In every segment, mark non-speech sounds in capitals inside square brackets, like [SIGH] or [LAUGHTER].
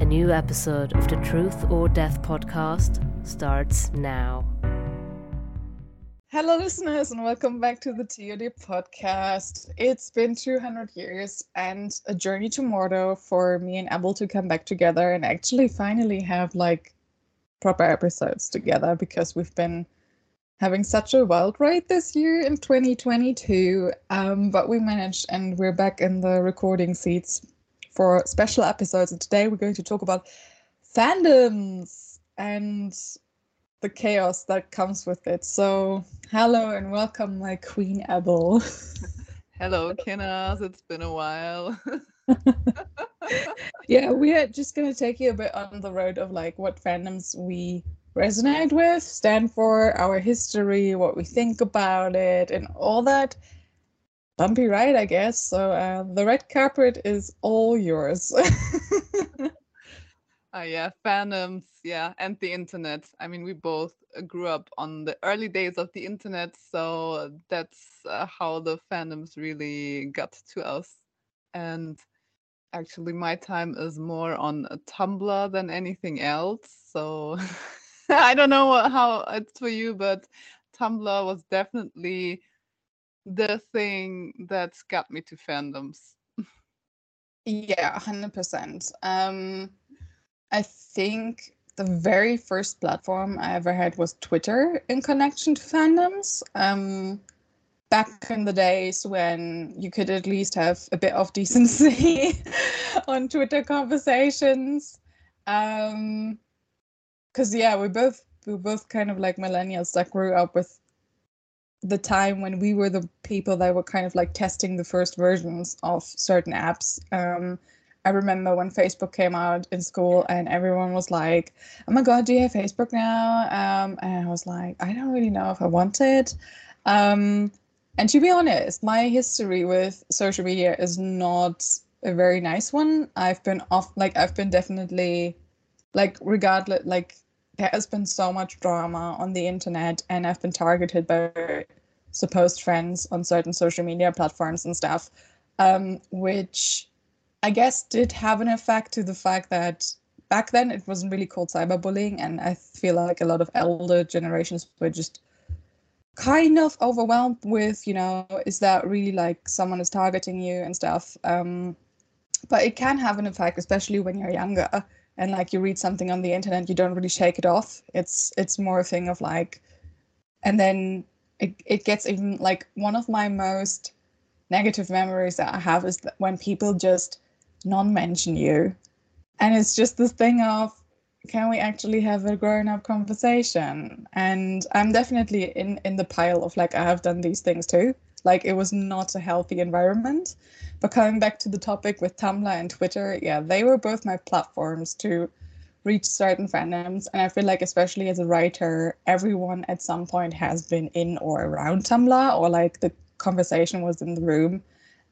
A new episode of the Truth or Dare podcast starts now. Hello, listeners, and welcome back to the TOD podcast. It's been 200 years and a journey to Mordor for me and Abel to come back together and actually finally have like proper episodes together because we've been having such a wild ride this year in 2022. Um, but we managed, and we're back in the recording seats for special episodes. And today we're going to talk about fandoms and the chaos that comes with it. So, hello and welcome, my Queen Abel. [LAUGHS] Hello, Kinners. It's been a while. [LAUGHS] yeah, we are just going to take you a bit on the road of like what fandoms we resonate with, stand for, our history, what we think about it, and all that bumpy ride, I guess. So uh, the red carpet is all yours. uh, [LAUGHS] yeah, fandoms, yeah, and the internet. I mean, we both grew up on the early days of the internet, so that's uh, how the fandoms really got to us. And actually, my time is more on Tumblr than anything else. So [LAUGHS] I don't know how it's for you, but Tumblr was definitely the thing that's got me to fandoms. Yeah, 100%. Um, I think the very first platform I ever had was Twitter in connection to fandoms. Um, back in the days when you could at least have a bit of [LAUGHS] decency [LAUGHS] on Twitter conversations. Um, because yeah, we both we both kind of like millennials that grew up with the time when we were the people that were kind of like testing the first versions of certain apps. Um, I remember when Facebook came out in school and everyone was like, "Oh my god, do you have Facebook now?" Um, and I was like, "I don't really know if I want it." Um, and to be honest, my history with social media is not a very nice one. I've been off, like I've been definitely, like regardless, like there has been so much drama on the internet and I've been targeted by supposed friends on certain social media platforms and stuff, um, which I guess did have an effect to the fact that back then it wasn't really called cyberbullying. And I feel like a lot of elder generations were just kind of overwhelmed with, you know, is that really like someone is targeting you and stuff? Um, but it can have an effect, especially when you're younger and like you read something on the internet you don't really shake it off. It's it's more a thing of like and then it, it gets even like one of my most negative memories that i have is that when people just non-mention you and it's just this thing of can we actually have a grown-up conversation? And i'm definitely in in the pile of like i have done these things too like it was not a healthy environment but coming back to the topic with Tumblr and Twitter, yeah, they were both my platforms to reach certain fandoms. And I feel like, especially as a writer, everyone at some point has been in or around Tumblr, or like the conversation was in the room.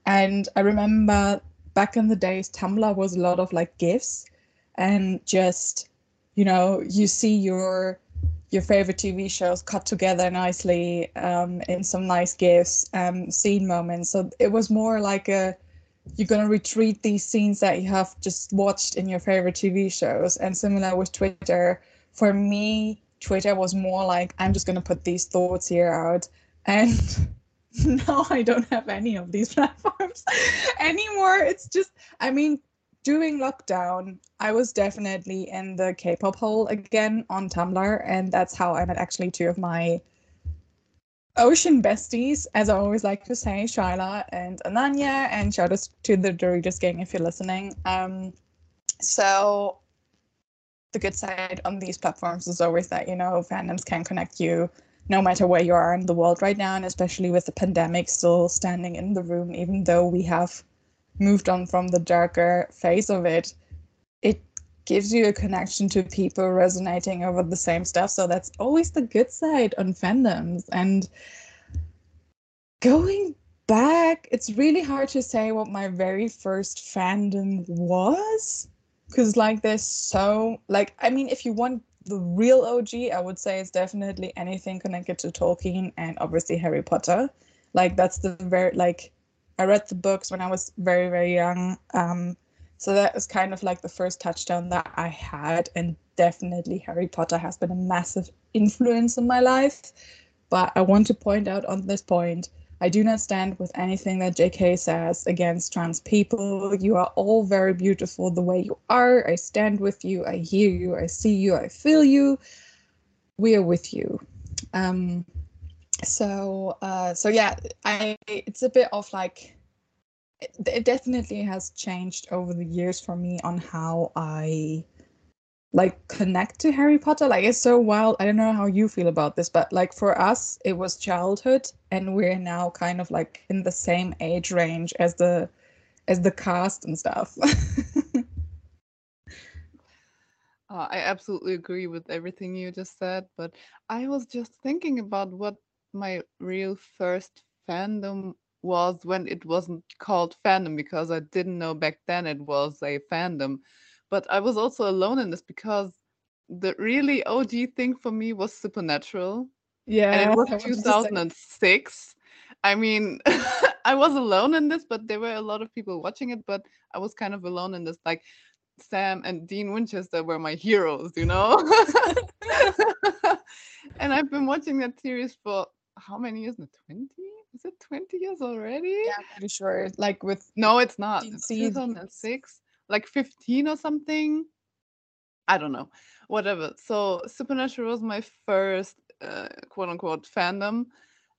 And I remember back in the days, Tumblr was a lot of like gifs and just, you know, you see your your favorite TV shows cut together nicely um, in some nice gifs, um, scene moments. So it was more like a you're gonna retreat these scenes that you have just watched in your favorite TV shows. And similar with Twitter, for me, Twitter was more like I'm just gonna put these thoughts here out. And [LAUGHS] now I don't have any of these platforms [LAUGHS] anymore. It's just, I mean, during lockdown, I was definitely in the K-pop hole again on Tumblr, and that's how I met actually two of my ocean besties, as I always like to say, Shyla and Ananya, and shout out to the Doritos gang if you're listening. Um, so the good side on these platforms is always that you know fandoms can connect you no matter where you are in the world right now, and especially with the pandemic still standing in the room, even though we have moved on from the darker phase of it, it gives you a connection to people resonating over the same stuff. So that's always the good side on fandoms. And going back, it's really hard to say what my very first fandom was. Because, like, there's so, like, I mean, if you want the real OG, I would say it's definitely anything connected to Tolkien and obviously Harry Potter. Like, that's the very, like, I read the books when I was very, very young. Um, so that was kind of like the first touchdown that I had. And definitely Harry Potter has been a massive influence in my life. But I want to point out on this point I do not stand with anything that JK says against trans people. You are all very beautiful the way you are. I stand with you. I hear you. I see you. I feel you. We are with you. Um, so uh, so yeah, I it's a bit of like it, it definitely has changed over the years for me on how I like connect to Harry Potter. Like it's so wild. I don't know how you feel about this, but like for us, it was childhood, and we're now kind of like in the same age range as the as the cast and stuff. [LAUGHS] Uh, I absolutely agree with everything you just said, but I was just thinking about what my real first fandom was when it wasn't called fandom because I didn't know back then it was a fandom. But I was also alone in this because the really OG thing for me was Supernatural. yeah, And it was I wanted to say- 2006. I mean, [LAUGHS] I was alone in this, but there were a lot of people watching it, but I was kind of alone in this. Like Sam and Dean Winchester were my heroes, you know? [LAUGHS] [LAUGHS] and I've been watching that series for how many years now? 20? Is it 20 years already? Yeah, I'm pretty sure. Like with No, it's not. 15 It's 2006, like 15 or something. I don't know. Whatever. So Supernatural was my first uh, quote unquote fandom.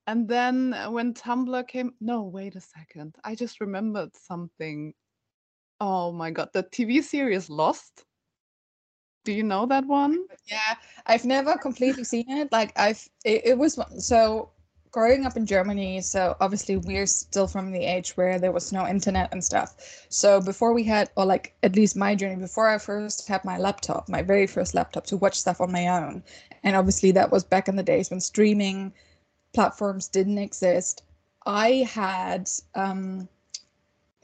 And then when Tumblr came, no, wait a second. I just remembered something. Oh my god, the TV series Lost. Do you know that one? Yeah, I've never completely seen it. Like I've it, it was so growing up in Germany, so obviously we're still from the age where there was no internet and stuff. So before we had or like at least my journey before I first had my laptop, my very first laptop to watch stuff on my own. And obviously that was back in the days when streaming platforms didn't exist. I had um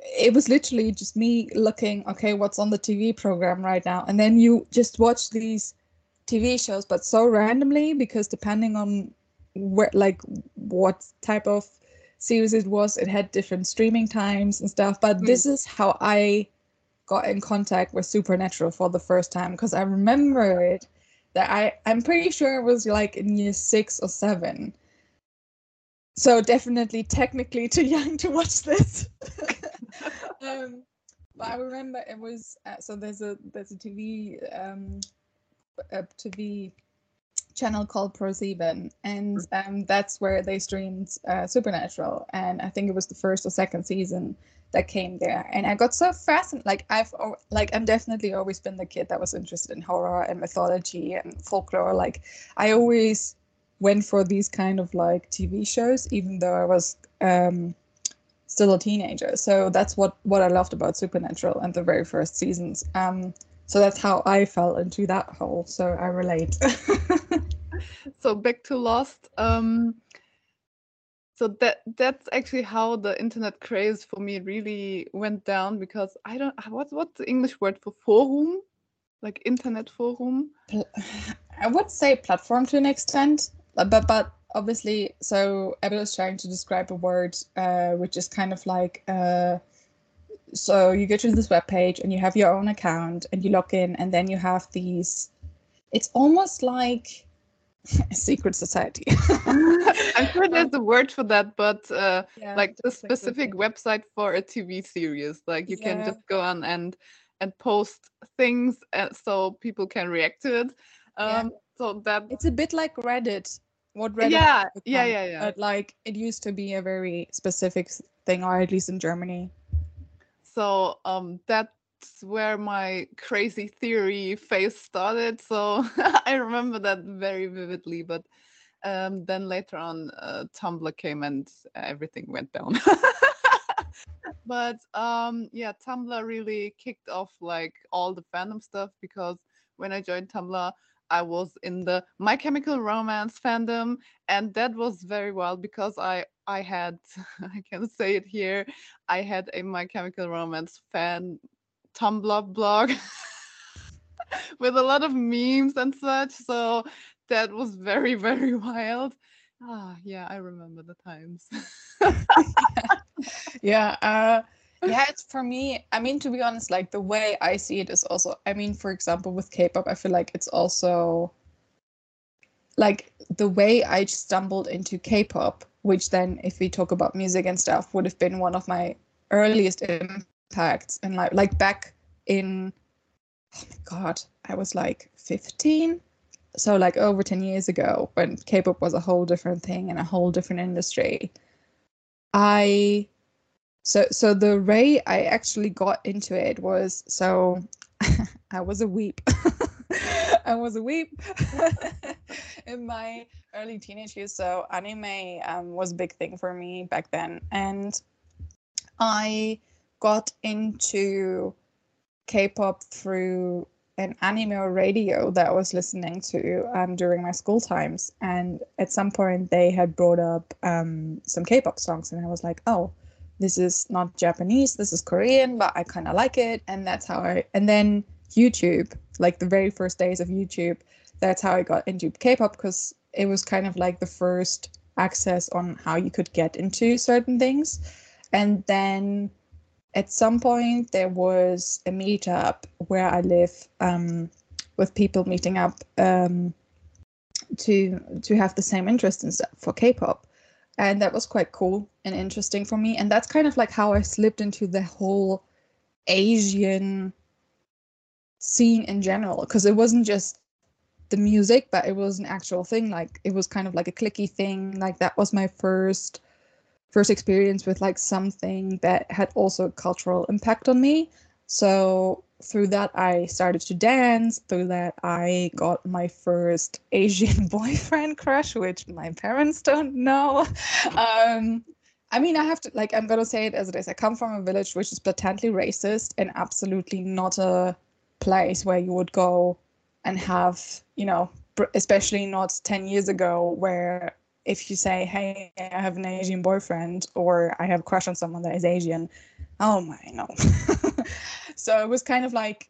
it was literally just me looking, okay, what's on the TV program right now? And then you just watch these TV shows, but so randomly because depending on where, like, what type of series it was, it had different streaming times and stuff. But Mm. this is how I got in contact with Supernatural for the first time because I remember it that I I'm pretty sure it was like in year six or seven. So definitely technically too young to watch this. [LAUGHS] [LAUGHS] um, but I remember it was uh, so there's a there's a TV um a TV channel called ProSieben, and um that's where they streamed uh, Supernatural, and I think it was the first or second season that came there, and I got so fascinated. Like I've like I'm definitely always been the kid that was interested in horror and mythology and folklore. Like I always went for these kind of like TV shows, even though I was um still a teenager. So that's what what I loved about Supernatural and the very first seasons. Um, so that's how I fell into that hole. So I relate. [LAUGHS] so back to Lost. Um, so that that's actually how the internet craze for me really went down because I don't what's what's the English word for forum, like internet forum. I would say platform to an extent, but but obviously, so Abel is trying to describe a word uh, which is kind of like. Uh, so you go to this web page and you have your own account and you log in and then you have these. It's almost like [LAUGHS] a secret society. [LAUGHS] I'm sure there's a word for that, but uh, Yeah, like the specific the- website for a TV series. Like you can just go on and and post things uh, so people can react to it. Yeah. Um, So that It's a bit like Reddit. What Reddit yeah has yeah yeah yeah. But like it used to be a very specific thing, or at least in Germany. So um, that's where my crazy theory phase started. So [LAUGHS] I remember that very vividly. But um, then later on, uh, Tumblr came and everything went down. [LAUGHS] but um yeah tumblr really kicked off like all the fandom stuff because when i joined tumblr i was in the my chemical romance fandom and that was very wild because i i had [LAUGHS] i can say it here i had a my chemical romance fan tumblr blog [LAUGHS] with a lot of memes and such so that was very [LAUGHS] very wild. Ah yeah i remember the times. Yeah uh yeah it's for me i mean to be honest like the way i see it is also i mean for example with k-pop i feel like it's also like the way i stumbled into k-pop which then if we talk about music and stuff would have been one of my earliest impacts and like like back in oh my god i was like 15 so like over 10 years ago when k-pop was a whole different thing and a whole different industry i so so the way i actually got into it was so [LAUGHS] i was a weeb. [LAUGHS] I was a weeb [LAUGHS] in my early teenage years. So anime um, was a big thing for me back then. And i got into k-pop through an anime radio that I was listening to um, during my school times. And at some point, they had brought up um, some K pop songs, and I was like, oh, this is not Japanese, this is Korean, but I kind of like it. And that's how I, and then YouTube, like the very first days of YouTube, that's how I got into K pop because it was kind of like the first access on how you could get into certain things. And then at some point there was a meetup where I live um, with people meeting up um, to to have the same interest in stuff for K-pop, and that was quite cool and interesting for me. And that's kind of like how I slipped into the whole Asian scene in general, because it wasn't just the music, but it was an actual thing. Like it was kind of like a clicky thing. Like that was my first first experience with like something that had also a cultural impact on me. So through that I started to dance. Through that I got my first Asian [LAUGHS] boyfriend crush, which my parents don't know. [LAUGHS] Um, I mean, I have to like I'm gonna say it as it is. I come from a village which is blatantly racist and absolutely not a place where you would go and have, you know, especially not 10 years ago where if you say, "Hey, I have an Asian boyfriend," or "I have a crush on someone that is Asian," oh my no. [LAUGHS] so it was kind of like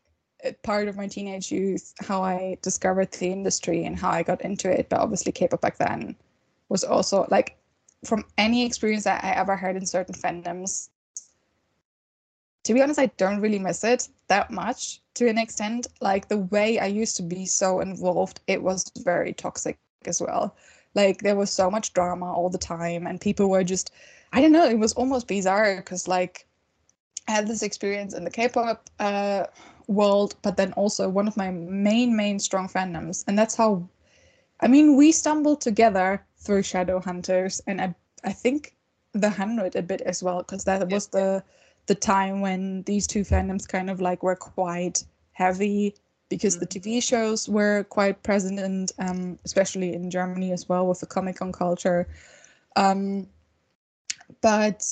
part of my teenage youth how I discovered the industry and how I got into it. But obviously, K-pop back then was also like from any experience that I ever had in certain fandoms. To be honest, I don't really miss it that much to an extent. Like the way I used to be so involved, it was very toxic as well. Like there was so much drama all the time, and people were just, I don't know, it was almost bizarre because like I had this experience in the K-pop uh, world, but then also one of my main main strong fandoms, and that's how, I mean, we stumbled together through Shadowhunters, and I I think the hundred a bit as well because that was the the time when these two fandoms kind of like were quite heavy because the mm-hmm. TV shows were quite present, and um, especially in Germany as well with the Comic Con culture. Um, but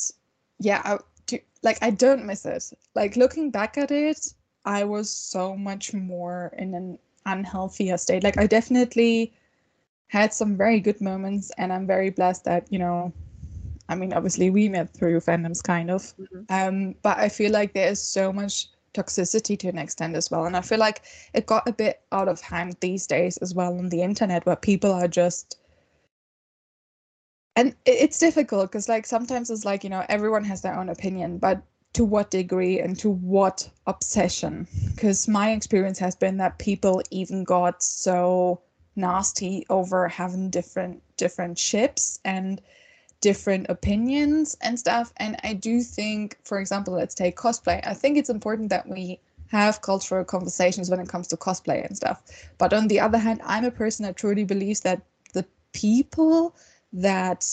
yeah, I, do, like I don't miss it. Like looking back at it, I was so much more in an unhealthier state. Like I definitely had some very good moments, and I'm very blessed that you know. I mean, obviously, we met through fandoms, kind of. Mm-hmm. Um, but I feel like there is so much toxicity to an extent as well. And I feel like it got a bit out of hand these days as well on the internet where people are just and it's difficult because like sometimes it's like you know everyone has their own opinion but to what degree and to what obsession because my experience has been that people even got so nasty over having different different ships and different opinions and stuff. And I do think, for example, let's take cosplay. I think it's important that we have cultural conversations when it comes to cosplay and stuff. But on the other hand, I'm a person that truly believes that the people that,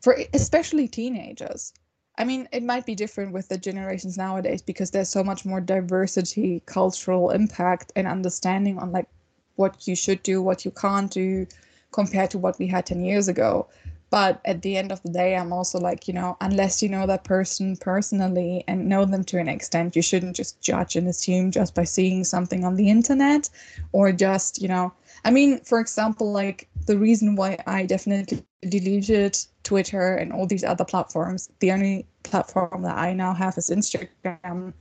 for especially teenagers, I mean, it might be different with the generations nowadays because there's so much more diversity, cultural impact, and understanding on like what you should do, what you can't do, compared to what we had 10 years ago. but at the end of the day i'm also like you know unless you know that person personally and know them to an extent you shouldn't just judge and assume just by seeing something on the internet or just you know i mean for example like the reason why i definitely deleted twitter and all these other platforms the only platform that i now have is instagram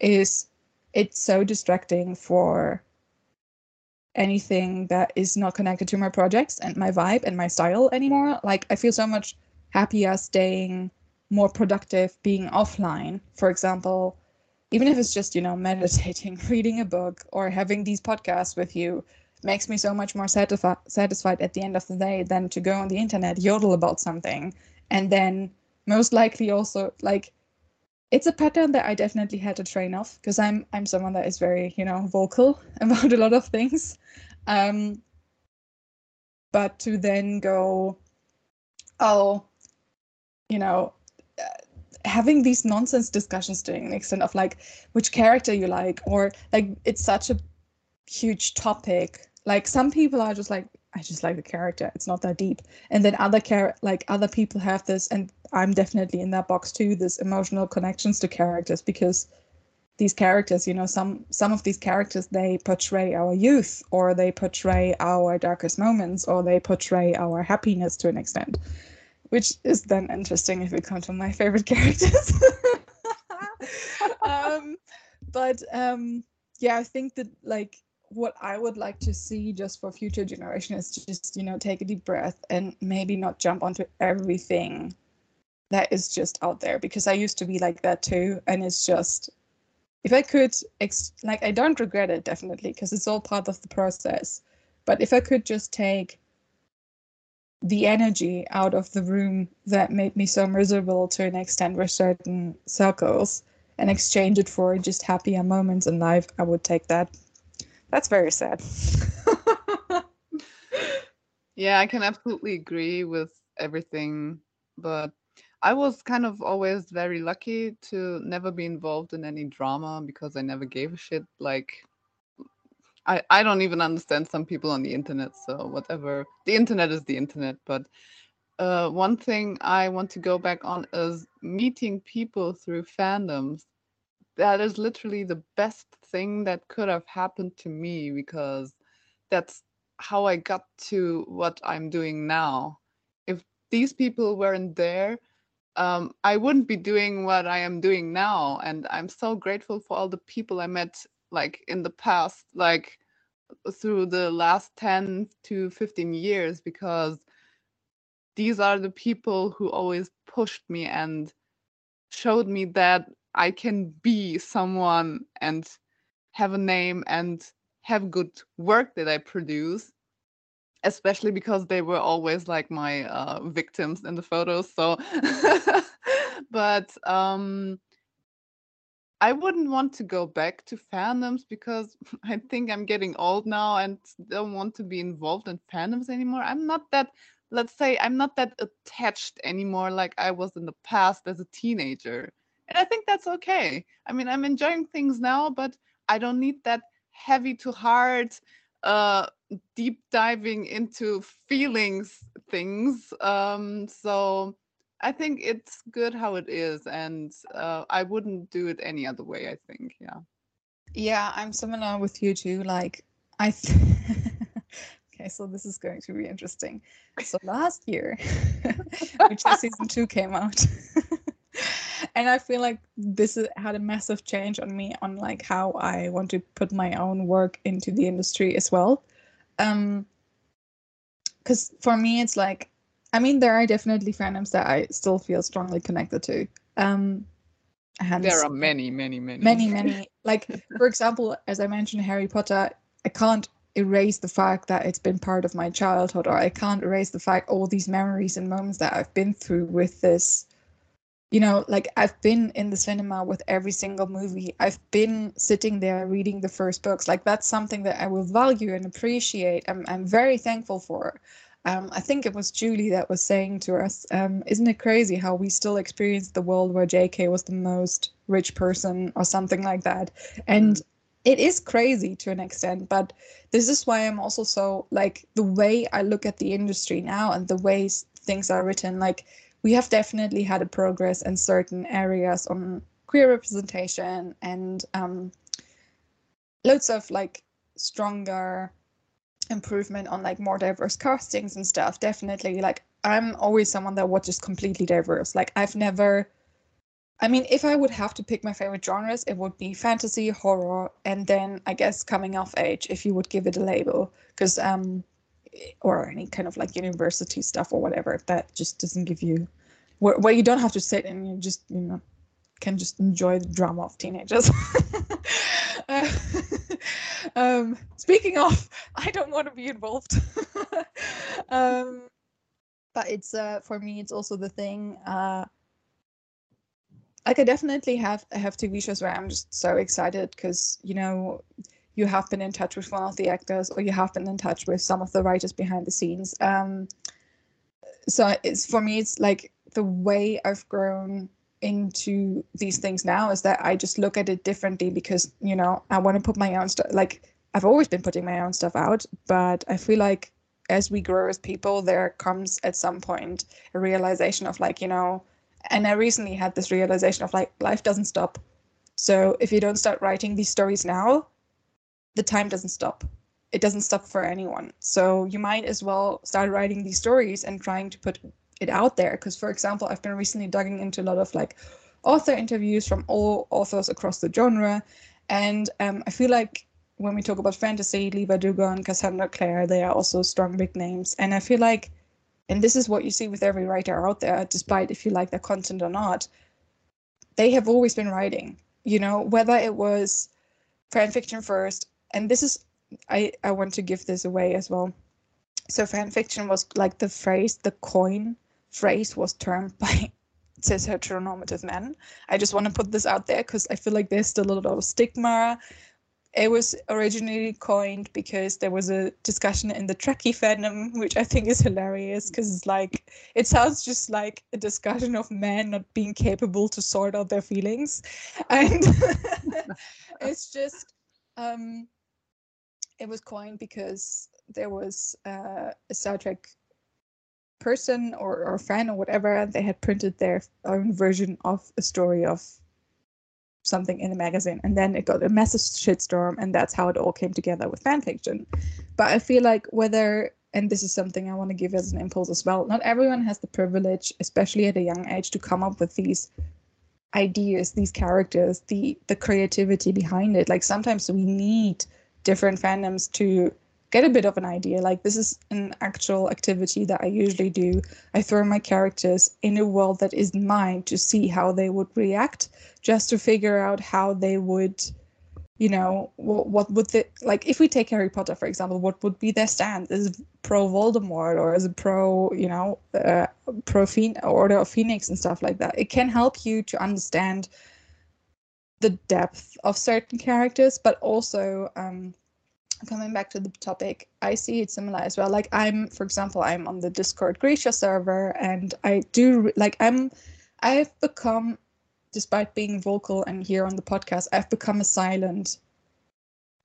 is it's so distracting for anything that is not connected to my projects and my vibe and my style anymore. Like I feel so much happier staying more productive being offline. For example, even if it's just, you know, meditating, [LAUGHS] reading a book, or having these podcasts with you makes me so much more satisfi- satisfied at the end of the day than to go on the internet, yodel about something, and then most likely also like it's a pattern that I definitely had to train off because I'm I'm someone that is very you know vocal [LAUGHS] about a lot of things, um, but to then go, oh, you know, uh, having these nonsense discussions to an extent of like which character you like or like it's such a huge topic. Like some people are just like I just like the character. It's not that deep. And then other char- like other people have this, and I'm definitely in that box too. This emotional connections to characters because these characters, you know, some some of these characters they portray our youth, or they portray our darkest moments, or they portray our happiness to an extent, which is then interesting if we come to my favorite [LAUGHS] characters. [LAUGHS] um, but um, yeah, I think that like what I would like to see just for future generation is just, you know, take a deep breath and maybe not jump onto everything that is just out there because I used to be like that too. And it's just, if I could, ex- like, I don't regret it definitely because it's all part of the process. But if I could just take the energy out of the room that made me so miserable to an extent with certain circles and exchange it for just happier moments in life, I would take that that's very sad. [LAUGHS] yeah, I can absolutely agree with everything, but I was kind of always very lucky to never be involved in any drama because I never gave a shit. Like, I, I don't even understand some people on the internet, so whatever. The internet is the internet, but uh, one thing I want to go back on is meeting people through fandoms that is literally the best thing that could have happened to me because that's how I got to what I'm doing now. If these people weren't there, um, I wouldn't be doing what I am doing now. And I'm so grateful for all the people I met, like in the past, like through the last 10 to 15 years, because these are the people who always pushed me and showed me that I can be someone and have a name and have good work that I produce, especially because they were always like my uh, victims in the photos. So, [LAUGHS] but um, I wouldn't want to go back to fandoms because [LAUGHS] I think I'm getting old now and don't want to be involved in fandoms anymore. I'm not that, let's say, I'm not that attached anymore like I was in the past as a teenager. And I think that's okay. I mean, I'm enjoying things now, but I don't need that heavy to hard, uh, deep diving into feelings things. Um, so I think it's good how it is, and uh, I wouldn't do it any other way. I think, yeah. Yeah, I'm similar with you too. Like, I. Th- [LAUGHS] okay, so this is going to be interesting. So last year, [LAUGHS] which season two came out. [LAUGHS] and I feel like this had a massive change on me on like how I want to put my own work into the industry as well. Um, because for me, it's like, I mean, there are definitely fandoms that I still feel strongly connected to. Um, and there are many, many, many, many, many. [LAUGHS] like, for example, as I mentioned, Harry Potter. I can't erase the fact that it's been part of my childhood, or I can't erase the fact all these memories and moments that I've been through with this you know, like I've been in the cinema with every single movie. I've been sitting there reading the first books. Like that's something that I will value and appreciate. I'm I'm very thankful for. Um, I think it was Julie that was saying to us, um, "Isn't it crazy how we still experience the world where J.K. was the most rich person or something like that?" And mm. it is crazy to an extent, but this is why I'm also so like the way I look at the industry now and the ways things are written like we have definitely had a progress in certain areas on queer representation and um, loads of like stronger improvement on like more diverse castings and stuff. Definitely like i'm always someone that watches completely diverse. Like i've never i mean if i would have to pick my favorite genres it would be fantasy horror and then i guess coming of age if you would give it a label. Because um or any kind of like university stuff or whatever that just doesn't give you where, where you don't have to sit and you just you know can just enjoy the drama of teenagers [LAUGHS] uh, [LAUGHS] um, speaking of, [LAUGHS] I don't want to be involved. um, but it's uh, for me, it's also the thing. Uh, like I definitely have have TV shows where I'm just so excited because you know you have been in touch with one of the actors or you have been in touch with some of the writers behind the scenes. Um, so it's for me, it's like the way I've grown into these things now is that I just look at it differently because you know I want to put my own stuff like I've always been putting my own stuff out but I feel like as we grow as people there comes at some point a realization of like you know and I recently had this realization of like life doesn't stop. So if you don't start writing these stories now the time doesn't stop. It doesn't stop for anyone. So you might as well start writing these stories and trying to put it out there. Because for example i've been recently digging into a lot of like author interviews from all authors across the genre. And um, i feel like when we talk about fantasy leigh bardugo cassandra clare they are also strong big names. And i feel like and this is what you see with every writer out there despite if you like their content or not they have always been writing. You know whether it was fan fiction first and this is i i want to give this away as well. So fan fiction was like the phrase the coin phrase was termed by [LAUGHS] cis heteronormative men. I just want to put this out there because I feel like there's still a lot of stigma. It was originally coined because there was a discussion in the Trekkie fandom, which I think is hilarious because it's like it sounds just like a discussion of men not being capable to sort out their feelings, and [LAUGHS] it's just um, it was coined because there was uh, a Star Trek person or, or fan or whatever, and they had printed their own version of a story of something in a magazine. And then it got a massive shitstorm and that's how it all came together with fan fiction. But i feel like whether and this is something i want to give as an impulse as well not everyone has the privilege especially at a young age to come up with these ideas these characters the the creativity behind it. Like sometimes we need different fandoms to get a bit of an idea. Like this is an actual activity that I usually do. I throw my characters in a world that is mine to see how they would react, just to figure out how they would, you know, what, what would the like if we take Harry Potter for example, what would be their stand? Is pro Voldemort or is it pro, you know, uh, pro Phoen- Order of Phoenix and stuff like that? It can help you to understand the depth of certain characters, but also um, coming back to the topic, I see it similar as well. Like I'm, for example, I'm on the Discord Grisha server, and I do like I'm, I've become, despite being vocal and here on the podcast, I've become a silent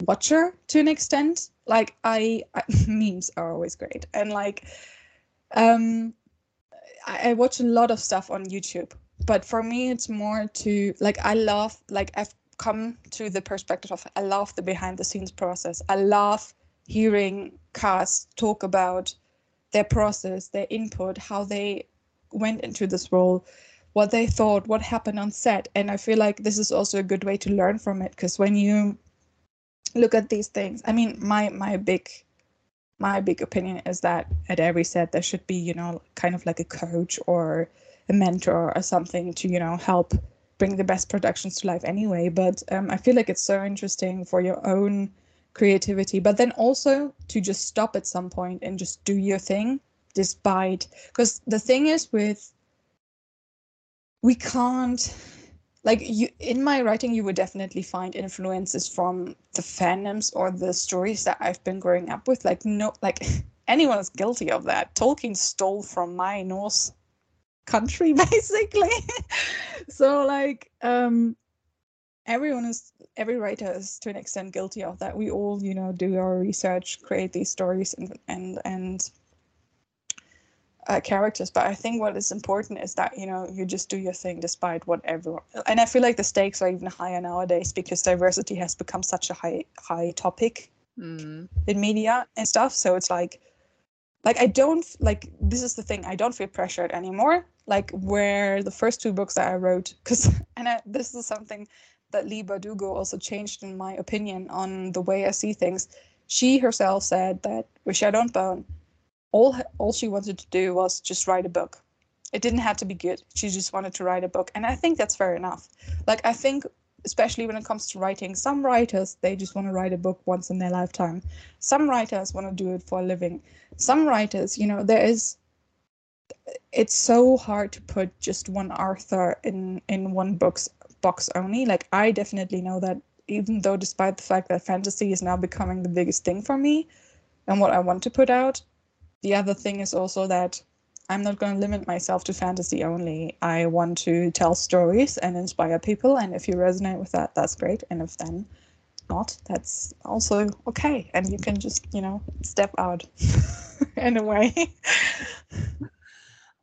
watcher to an extent. Like I, I [LAUGHS] memes are always great, and like, um, I, I watch a lot of stuff on YouTube. But for me, it's more to like I love like I've come to the perspective of I love the behind the scenes process. I love hearing cast talk about their process, their input, how they went into this role, what they thought, what happened on set. And I feel like this is also a good way to learn from it because when you look at these things, I mean, my my big my big opinion is that at every set there should be, you know, kind of like a coach or a mentor or something to, you know, help bring the best productions to life anyway. But um, I feel like it's so interesting for your own creativity, but then also to just stop at some point and just do your thing, despite because the thing is with we can't like you in my writing you would definitely find influences from the fandoms or the stories that i've been growing up with like no like [LAUGHS] anyone is guilty of that tolkien stole from my norse country [LAUGHS] basically. So like um everyone is every writer is to an extent guilty of that. We all you know do our research create these stories and and and uh, characters. But i think what is important is that you know you just do your thing despite whatever and i feel like the stakes are even higher nowadays because diversity has become such a high high topic Mm. in media and stuff. So it's like like i don't like this is the thing i don't feel pressured anymore like where the first two books that i wrote because [LAUGHS] and I, this is something that Leigh Bardugo also changed in my opinion on the way i see things. She herself said that with shadow and bone all all she wanted to do was just write a book. It didn't have to be good she just wanted to write a book and i think that's fair enough. Like i think especially when it comes to writing some writers they just want to write a book once in their lifetime. Some writers want to do it for a living. Some writers you know there is it's so hard to put just one author in in one book's box only. Like i definitely know that even though despite the fact that fantasy is now becoming the biggest thing for me and what i want to put out the other thing is also that I'm not going to limit myself to fantasy only. I want to tell stories and inspire people. And if you resonate with that, that's great. And if then not, that's also okay. And you can just, you know, step out [LAUGHS] in a way.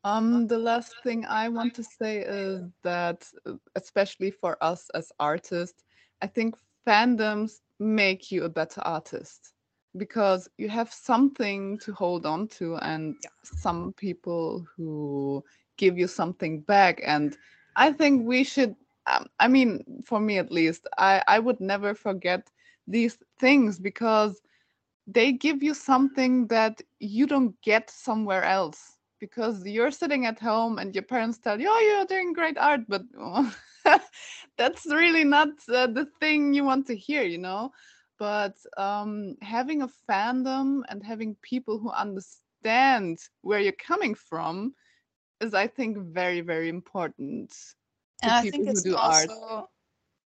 Um, the last thing I want to say is that, especially for us as artists, I think fandoms make you a better artist because you have something to hold on to and Yeah. some people who give you something back and i think we should um, i mean for me at least i i would never forget these things because they give you something that you don't get somewhere else because you're sitting at home and your parents tell you oh you're doing great art but [LAUGHS] that's really not uh, the thing you want to hear you know but um, having a fandom and having people who understand where you're coming from is i think very very important to and I people think who it's do also, art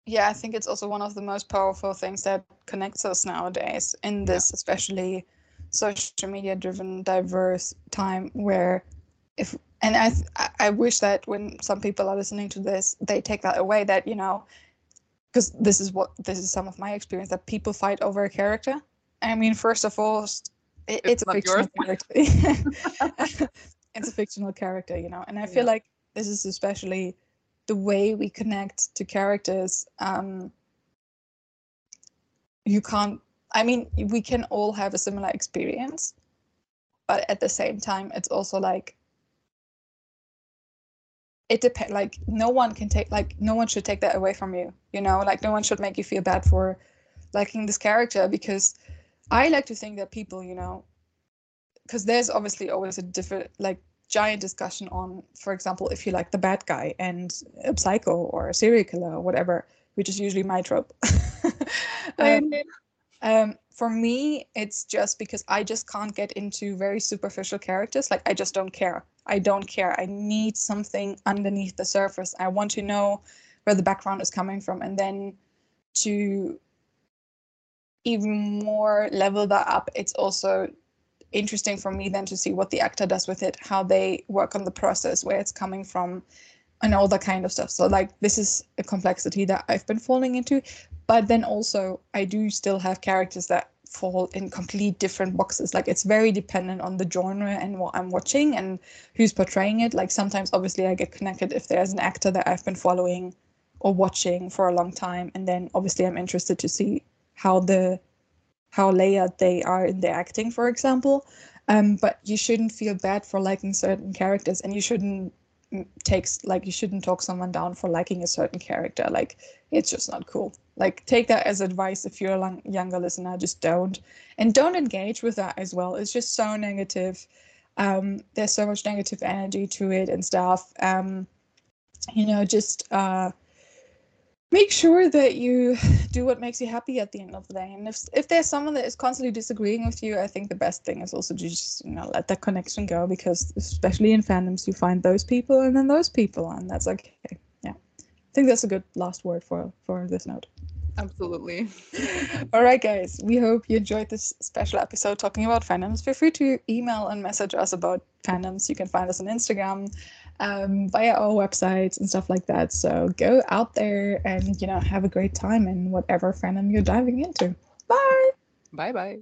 yeah, I think it's also one of the most powerful things that connects us nowadays in this, especially social media driven, diverse time where if and I I wish that when some people are listening to this, they take that away that you know, because this is what this is some of my experience that people fight over a character. I mean, first of all, it, It's it's, a fictional character. [LAUGHS] it's a fictional character, you know, and I feel Yeah. like this is especially the way we connect to characters. Um, you can't. I mean, we can all have a similar experience, but at the same time, it's also like it depends like no one can take like no one should take that away from you you know? Like no one should make you feel bad for liking this character because i like to think that people you know because there's obviously always a different like giant discussion on for example if you like the bad guy and a psycho or a serial killer or whatever which is usually my trope. [LAUGHS] Um, um, for me, it's just because I just can't get into very superficial characters. Like I just don't care. I don't care. I need something underneath the surface. I want to know where the background is coming from, and then to even more level that up, it's also interesting for me then to see what the actor does with it, how they work on the process, where it's coming from, and all that kind of stuff. So like this is a complexity that I've been falling into, but then also I do still have characters that fall in complete different boxes. Like it's very dependent on the genre and what I'm watching and who's portraying it. Like sometimes obviously I get connected if there's an actor that I've been following or watching for a long time, and then obviously I'm interested to see how the how layered they are in their acting, for example. Um, but you shouldn't feel bad for liking certain characters, and you shouldn't mm, take s- like you shouldn't talk someone down for liking a certain character. Like it's just not cool. Like take that as advice if you're a long, younger listener. Just don't, and don't engage with that as well. It's just so negative. Um, there's so much negative energy to it and stuff. Um, you know, just uh, make sure that you do what makes you happy at the end of the day. And if if there's someone that is constantly disagreeing with you, I think the best thing is also to just you know let that connection go because especially in fandoms you find those people and then those people and that's okay. Yeah. I think that's a good last word for for this note. absolutely [LAUGHS] All right, guys. We hope you enjoyed this special episode talking about fandoms. Feel free to email and message us about fandoms. You can find us on Instagram, um, via our websites and stuff like that. So go out there and you know have a great time in whatever fandom you're diving into. Bye. bye bye